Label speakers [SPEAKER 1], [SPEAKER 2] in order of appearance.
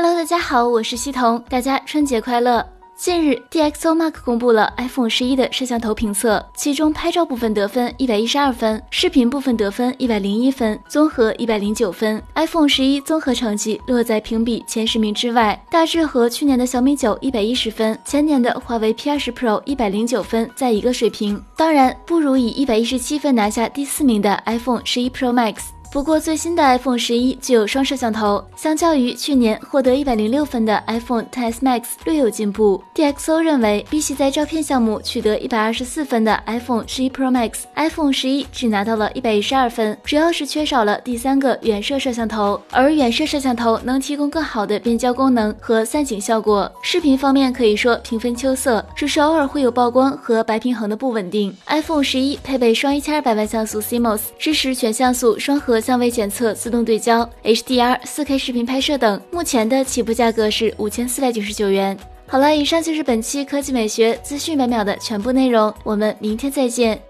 [SPEAKER 1] Hello，大家好，我是西彤，大家春节快乐。近日，DxOMark 公布了 iPhone 十一的摄像头评测，其中拍照部分得分一百一十二分，视频部分得分一百零一分，综合一百零九分。iPhone 十一综合成绩落在评比前十名之外，大致和去年的小米九一百一十分、前年的华为 P 二十 Pro 一百零九分在一个水平，当然不如以一百一十七分拿下第四名的 iPhone 十一 Pro Max。不过，最新的 iPhone 十一具有双摄像头，相较于去年获得一百零六分的 iPhone XS Max 略有进步。DxO 认为，比起在照片项目取得一百二十四分的 iPhone 十一 Pro Max，iPhone 十一只拿到了一百一十二分，主要是缺少了第三个远摄摄像头。而远摄摄像头能提供更好的变焦功能和散景效果。视频方面可以说平分秋色，只是偶尔会有曝光和白平衡的不稳定。iPhone 十一配备双一千二百万像素 CMOS，支持全像素双核。相位检测、自动对焦、HDR、4K 视频拍摄等，目前的起步价格是五千四百九十九元。好了，以上就是本期科技美学资讯每秒的全部内容，我们明天再见。